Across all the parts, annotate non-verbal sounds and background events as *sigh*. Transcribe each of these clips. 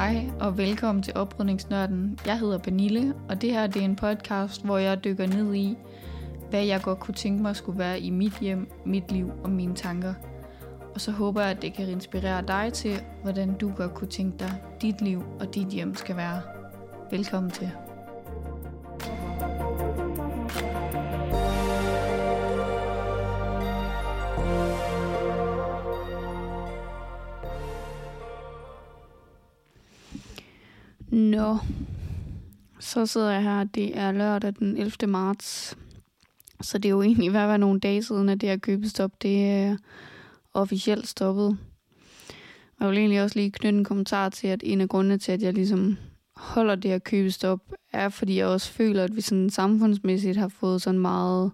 Hej og velkommen til Oprydningsnørden. Jeg hedder Benille, og det her det er en podcast, hvor jeg dykker ned i, hvad jeg godt kunne tænke mig skulle være i mit hjem, mit liv og mine tanker. Og så håber jeg, at det kan inspirere dig til, hvordan du godt kunne tænke dig, dit liv og dit hjem skal være. Velkommen til. Jo. så sidder jeg her. Det er lørdag den 11. marts. Så det er jo egentlig hver, at nogle dage siden, at det her købestop, det er officielt stoppet. Og jeg vil egentlig også lige knytte en kommentar til, at en af grundene til, at jeg ligesom holder det her købestop, er fordi jeg også føler, at vi sådan samfundsmæssigt har fået sådan meget,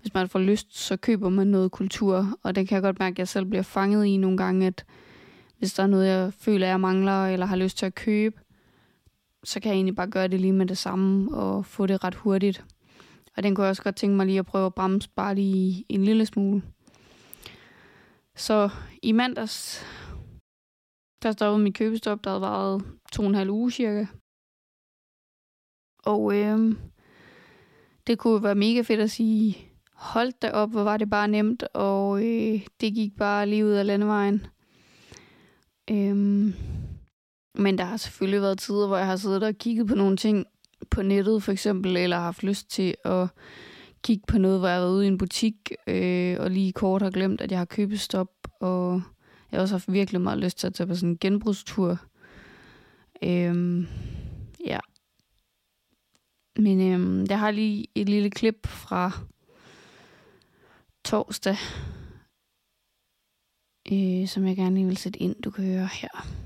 hvis man får lyst, så køber man noget kultur. Og det kan jeg godt mærke, at jeg selv bliver fanget i nogle gange, at hvis der er noget, jeg føler, jeg mangler, eller har lyst til at købe, så kan jeg egentlig bare gøre det lige med det samme og få det ret hurtigt. Og den kunne jeg også godt tænke mig lige at prøve at bremse bare lige en lille smule. Så i mandags, der stoppede mit købestop, der havde varet to og en halv uge cirka. Og øh, det kunne være mega fedt at sige, hold da op, hvor var det bare nemt, og øh, det gik bare lige ud af landevejen. Øh, men der har selvfølgelig været tider, hvor jeg har siddet og kigget på nogle ting på nettet for eksempel, eller haft lyst til at kigge på noget, hvor jeg har været ude i en butik, øh, og lige kort har glemt, at jeg har købestop, og jeg har også haft virkelig meget lyst til at tage på sådan en genbrugstur. Øhm, ja. Men øhm, jeg har lige et lille klip fra torsdag, øh, som jeg gerne lige vil sætte ind, du kan høre her.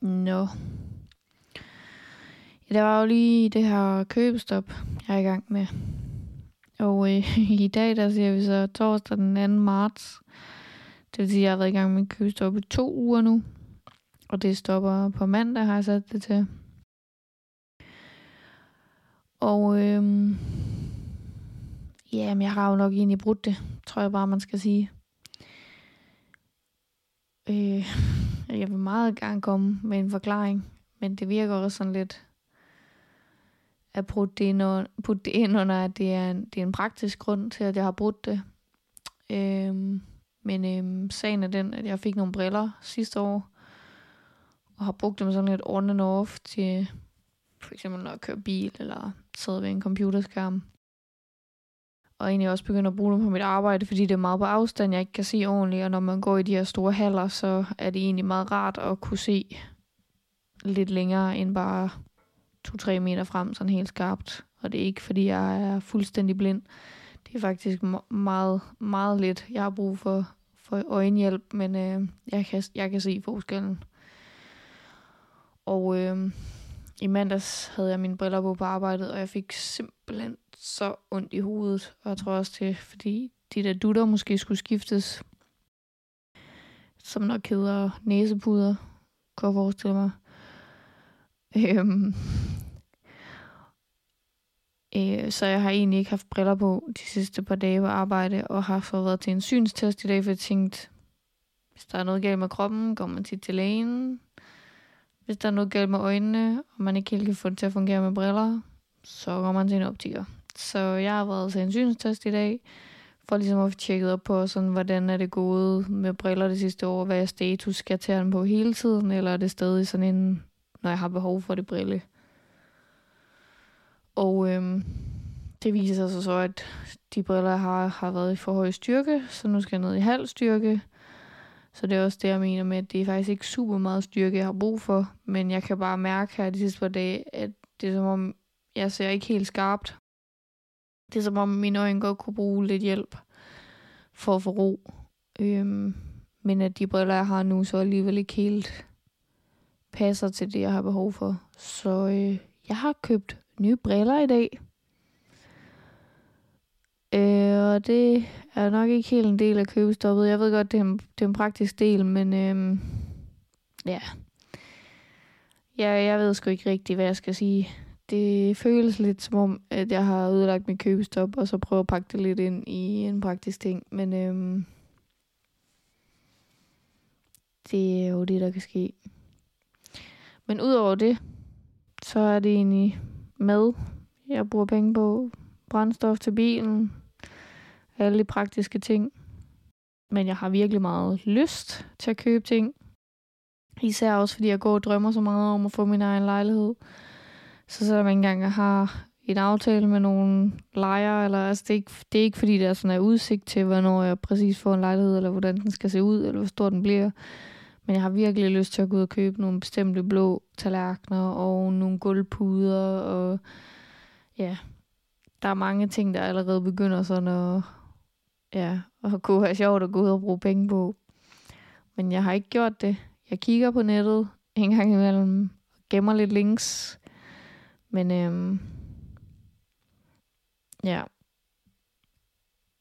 Nå. Ja, der var jo lige det her købestop, jeg er i gang med. Og øh, *laughs* i dag, der ser vi så torsdag den 2. marts. Det vil sige, at jeg har været i gang med købestop i to uger nu. Og det stopper på mandag, har jeg sat det til. Og øhm, ja, men jeg har jo nok egentlig brudt det, tror jeg bare, man skal sige. Øh, jeg vil meget gerne komme med en forklaring, men det virker også sådan lidt at putte det ind under, putte det ind under at det er, en, det er en praktisk grund til, at jeg har brudt det. Øhm, men øhm, sagen er den, at jeg fik nogle briller sidste år, og har brugt dem sådan lidt on and off til for eksempel når jeg kører bil, eller sidder ved en computerskærm og egentlig også begynde at bruge dem på mit arbejde, fordi det er meget på afstand, jeg ikke kan se ordentligt, og når man går i de her store haller, så er det egentlig meget rart at kunne se lidt længere end bare 2-3 meter frem, sådan helt skarpt. Og det er ikke, fordi jeg er fuldstændig blind. Det er faktisk meget, meget lidt, jeg har brug for, for øjenhjælp, men øh, jeg, kan, jeg kan se forskellen. Og øh, i mandags havde jeg mine briller på på arbejdet, og jeg fik simpelthen så ondt i hovedet. Og jeg tror også det, fordi de der dutter måske skulle skiftes. Som nok hedder næsepuder, kan jeg forestille mig. Øhm. Øh, så jeg har egentlig ikke haft briller på de sidste par dage på arbejde, og har fået været til en synstest i dag, for jeg tænkte, hvis der er noget galt med kroppen, går man tit til lægen. Hvis der er noget galt med øjnene, og man ikke helt kan få det til at fungere med briller, så går man til en optiker. Så jeg har været til en synstest i dag, for ligesom at få tjekket op på, sådan, hvordan er det gået med briller det sidste år, hvad er status, skal jeg tage dem på hele tiden, eller er det stadig sådan en, når jeg har behov for det brille. Og øhm, det viser sig så, at de briller, jeg har, har været i for høj styrke, så nu skal jeg ned i halv styrke. Så det er også det, jeg mener med, at det er faktisk ikke super meget styrke, jeg har brug for. Men jeg kan bare mærke her de sidste par dage, at det er som om, jeg ser ikke helt skarpt. Det er som om mine øjne godt kunne bruge lidt hjælp for at få ro. Øhm, men at de briller, jeg har nu, så alligevel ikke helt passer til det, jeg har behov for. Så øh, jeg har købt nye briller i dag. Øh, og det er nok ikke helt en del af købestoppet. Jeg ved godt, det er en, det er en praktisk del, men øh, ja. Ja, jeg ved sgu ikke rigtigt, hvad jeg skal sige. Det føles lidt som om, at jeg har ødelagt mit købestop, og så prøver at pakke det lidt ind i en praktisk ting. Men øhm, det er jo det, der kan ske. Men udover det, så er det egentlig mad. Jeg bruger penge på brændstof til bilen, alle de praktiske ting. Men jeg har virkelig meget lyst til at købe ting. Især også, fordi jeg går og drømmer så meget om at få min egen lejlighed. Så selvom man ikke engang har en aftale med nogle lejere, eller altså det er, ikke, det er ikke fordi, der er sådan en udsigt til, hvornår jeg præcis får en lejlighed, eller hvordan den skal se ud, eller hvor stor den bliver. Men jeg har virkelig lyst til at gå ud og købe nogle bestemte blå tallerkener, og nogle gulvpuder, og ja, der er mange ting, der allerede begynder sådan at, ja, at kunne være sjovt at gå ud og bruge penge på. Men jeg har ikke gjort det. Jeg kigger på nettet en gang imellem, gemmer lidt links, men øhm, ja,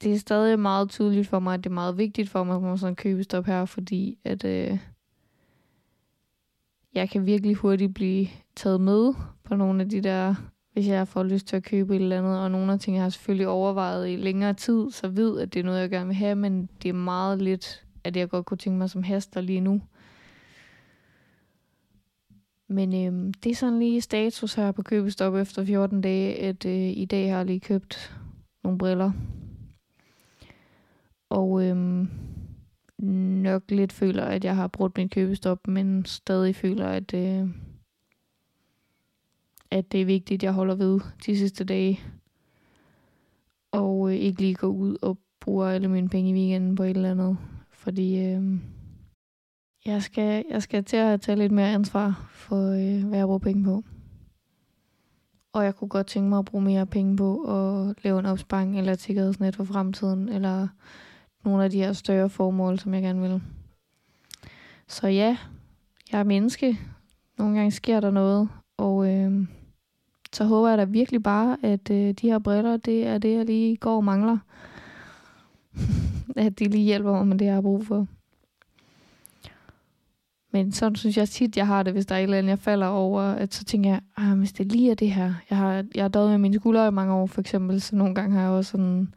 det er stadig meget tydeligt for mig, at det er meget vigtigt for mig at man sådan en købestop her, fordi at øh, jeg kan virkelig hurtigt blive taget med på nogle af de der, hvis jeg får lyst til at købe et eller andet, og nogle af tingene har jeg selvfølgelig overvejet i længere tid, så ved, at det er noget, jeg gerne vil have, men det er meget lidt, at jeg godt kunne tænke mig som haster lige nu. Men øhm, det er sådan lige status her på købestop efter 14 dage, at øh, i dag har jeg lige købt nogle briller. Og øhm, nok lidt føler, at jeg har brudt min købestop, men stadig føler, at, øh, at det er vigtigt, at jeg holder ved de sidste dage. Og øh, ikke lige går ud og bruger alle mine penge i weekenden på et eller andet. Fordi øh, jeg, skal, jeg skal til at tage lidt mere ansvar for, øh, hvad jeg bruger penge på. Og jeg kunne godt tænke mig at bruge mere penge på at lave en opsparing eller et sikkerhedsnet for fremtiden, eller nogle af de her større formål, som jeg gerne vil. Så ja, jeg er menneske. Nogle gange sker der noget, og øh, så håber jeg da virkelig bare, at øh, de her briller, det er det, jeg lige går og mangler. *laughs* at de lige hjælper mig med det, jeg har brug for. Men sådan synes jeg tit, jeg har det, hvis der er et eller andet, jeg falder over, at så tænker jeg, ah, hvis det lige er det her. Jeg har, jeg har døjet med mine skuldre i mange år, for eksempel, så nogle gange har jeg også sådan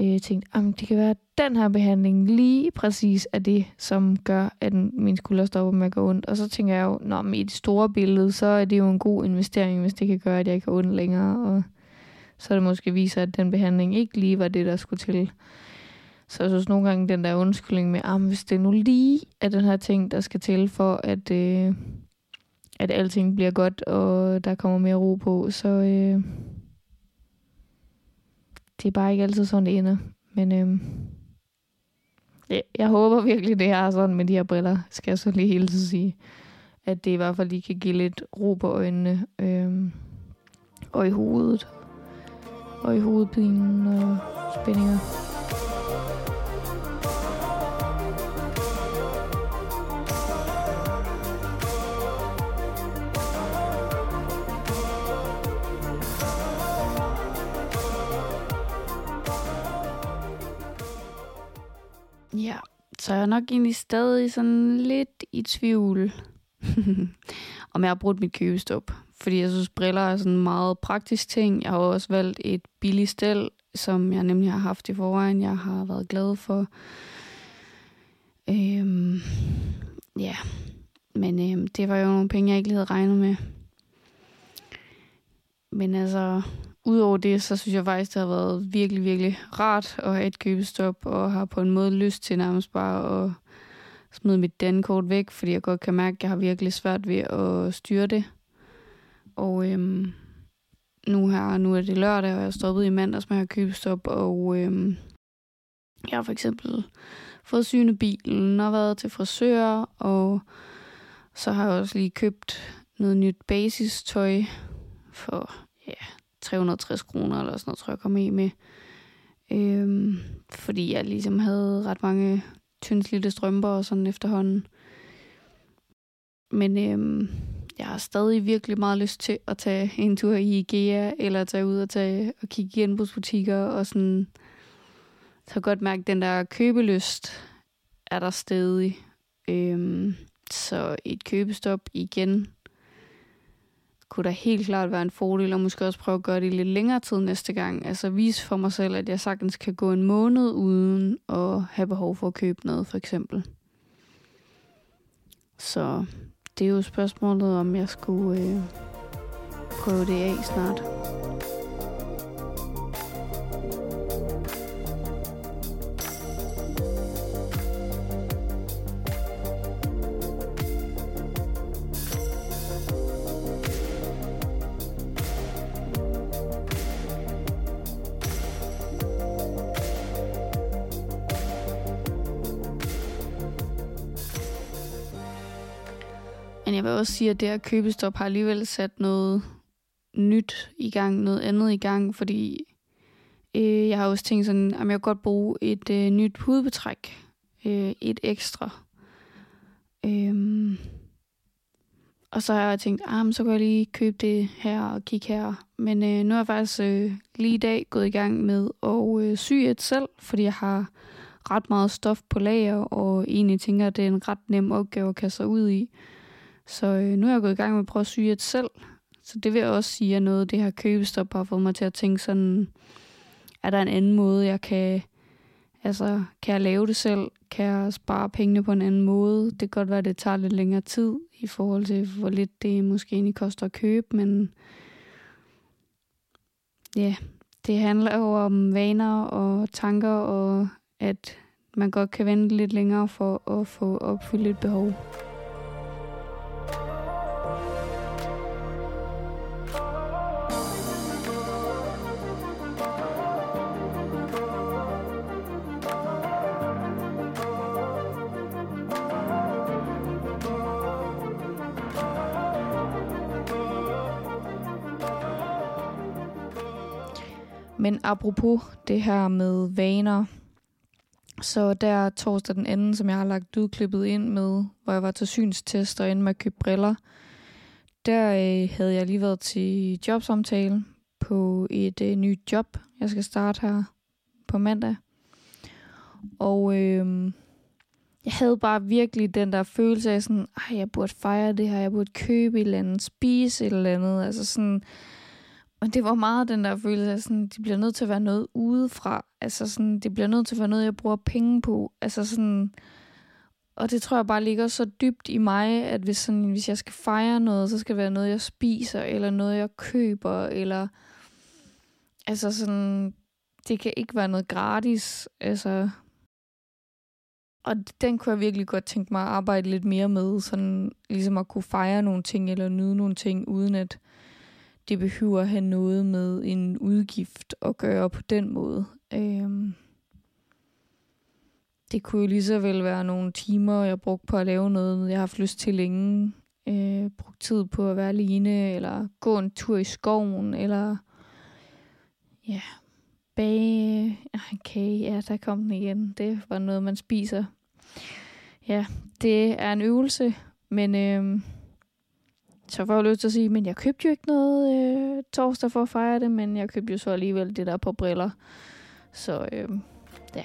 øh, tænkt, ah, at det kan være, at den her behandling lige præcis er det, som gør, at min skulder stopper med at gå ondt. Og så tænker jeg jo, når i det store billede, så er det jo en god investering, hvis det kan gøre, at jeg ikke har ondt længere. Og så det måske viser, at den behandling ikke lige var det, der skulle til. Så jeg synes nogle gange, den der undskyldning med, ah, at hvis det nu lige er den her ting, der skal til for, at, øh, at alting bliver godt, og der kommer mere ro på, så øh, det er bare ikke altid sådan, det ender. Men øh, ja, jeg håber virkelig, det er sådan med de her briller, skal jeg så lige hele tiden sige. At det i hvert fald lige kan give lidt ro på øjnene, øh, og i hovedet, og i hovedpinen og spændinger. Så jeg er nok egentlig stadig sådan lidt i tvivl, *laughs* om jeg har brugt mit købestop. Fordi jeg synes, briller er sådan en meget praktisk ting. Jeg har også valgt et billigt stel, som jeg nemlig har haft i forvejen. Jeg har været glad for. Øhm, ja, men øhm, det var jo nogle penge, jeg ikke lige havde regnet med. Men altså, Udover det, så synes jeg faktisk, det har været virkelig, virkelig rart at have et købestop, og har på en måde lyst til nærmest bare at smide mit dankort væk, fordi jeg godt kan mærke, at jeg har virkelig svært ved at styre det. Og øhm, nu her, nu er det lørdag, og jeg er stoppet i mandags med at have købestop, og øhm, jeg har for eksempel fået synet bilen og været til frisør, og så har jeg også lige købt noget nyt basistøj for ja, 360 kroner eller sådan noget, tror jeg, kom i med. Øhm, fordi jeg ligesom havde ret mange tyndslidte strømper og sådan efterhånden. Men øhm, jeg har stadig virkelig meget lyst til at tage en tur i IKEA, eller tage ud og, tage, og kigge i genbrugsbutikker, og sådan, så godt mærke, at den der købelyst er der stadig. Øhm, Så et købestop igen kunne da helt klart være en fordel, og måske også prøve at gøre det lidt længere tid næste gang. Altså vise for mig selv, at jeg sagtens kan gå en måned uden at have behov for at købe noget, for eksempel. Så det er jo spørgsmålet, om jeg skulle øh, prøve det af snart. Men jeg vil også sige, at det her købestop har alligevel sat noget nyt i gang, noget andet i gang, fordi øh, jeg har også tænkt sådan, at jeg kan godt bruge et øh, nyt hudbetræk, øh, et ekstra. Øhm, og så har jeg tænkt, ah, så kan jeg lige købe det her og kigge her. Men øh, nu er jeg faktisk øh, lige i dag gået i gang med at øh, sy et selv, fordi jeg har ret meget stof på lager, og egentlig tænker, at det er en ret nem opgave at kaste sig ud i. Så øh, nu er jeg gået i gang med at prøve at sy et selv. Så det vil jeg også sige, er noget det her købestop har fået mig til at tænke sådan, er der en anden måde, jeg kan, altså, kan jeg lave det selv? Kan jeg spare pengene på en anden måde? Det kan godt være, at det tager lidt længere tid i forhold til, hvor lidt det måske egentlig koster at købe, men ja, det handler jo om vaner og tanker, og at man godt kan vente lidt længere for at få opfyldt et behov. Men apropos det her med vaner, så der torsdag den anden, som jeg har lagt udklippet ind med, hvor jeg var til synstest og endte med at købe briller, der øh, havde jeg lige været til jobsamtale på et øh, nyt job, jeg skal starte her på mandag. Og øh, jeg havde bare virkelig den der følelse af sådan, at jeg burde fejre det her, jeg burde købe et eller andet, spise et eller andet, altså sådan, og det var meget den der følelse af, sådan, det bliver nødt til at være noget udefra. Altså sådan, det bliver nødt til at være noget, jeg bruger penge på. Altså sådan, og det tror jeg bare ligger så dybt i mig, at hvis, sådan, hvis jeg skal fejre noget, så skal det være noget, jeg spiser, eller noget, jeg køber, eller... Altså sådan, det kan ikke være noget gratis. Altså, og den kunne jeg virkelig godt tænke mig at arbejde lidt mere med, sådan ligesom at kunne fejre nogle ting, eller nyde nogle ting, uden at det behøver at have noget med en udgift at gøre på den måde. Øhm, det kunne jo lige så vel være nogle timer, jeg brugte på at lave noget, jeg har haft lyst til længe. Øh, brugt tid på at være alene, eller gå en tur i skoven, eller ja, bage ah, en kage. Ja, der kom den igen. Det var noget, man spiser. Ja, det er en øvelse, men øh, så får jeg lyst til at sige, men jeg købte jo ikke noget øh, torsdag for at fejre det, men jeg købte jo så alligevel det der på briller. Så øh, ja.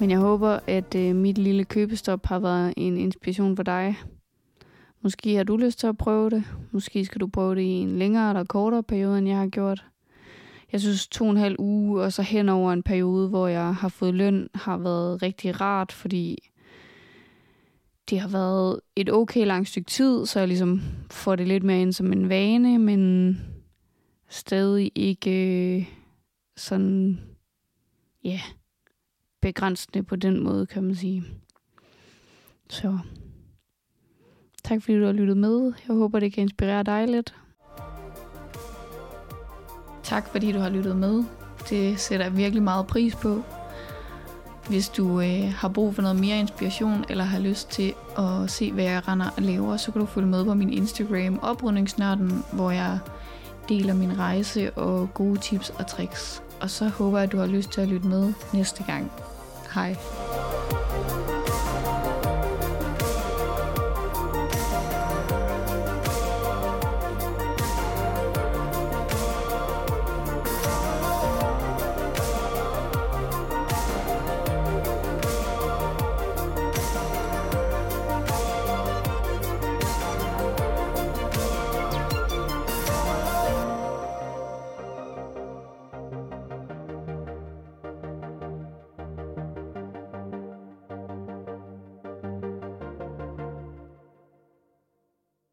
Men jeg håber, at øh, mit lille købestop har været en inspiration for dig. Måske har du lyst til at prøve det. Måske skal du prøve det i en længere eller kortere periode, end jeg har gjort. Jeg synes, to og en halv uge, og så hen over en periode, hvor jeg har fået løn, har været rigtig rart, fordi det har været et okay langt stykke tid, så jeg ligesom får det lidt mere ind som en vane, men stadig ikke øh, sådan, ja, yeah, begrænsende på den måde, kan man sige. Så tak fordi du har lyttet med. Jeg håber, det kan inspirere dig lidt. Tak fordi du har lyttet med. Det sætter jeg virkelig meget pris på. Hvis du øh, har brug for noget mere inspiration, eller har lyst til at se, hvad jeg render og laver, så kan du følge med på min Instagram, Oprydningsnørden, hvor jeg deler min rejse og gode tips og tricks. Og så håber jeg, at du har lyst til at lytte med næste gang. Hej.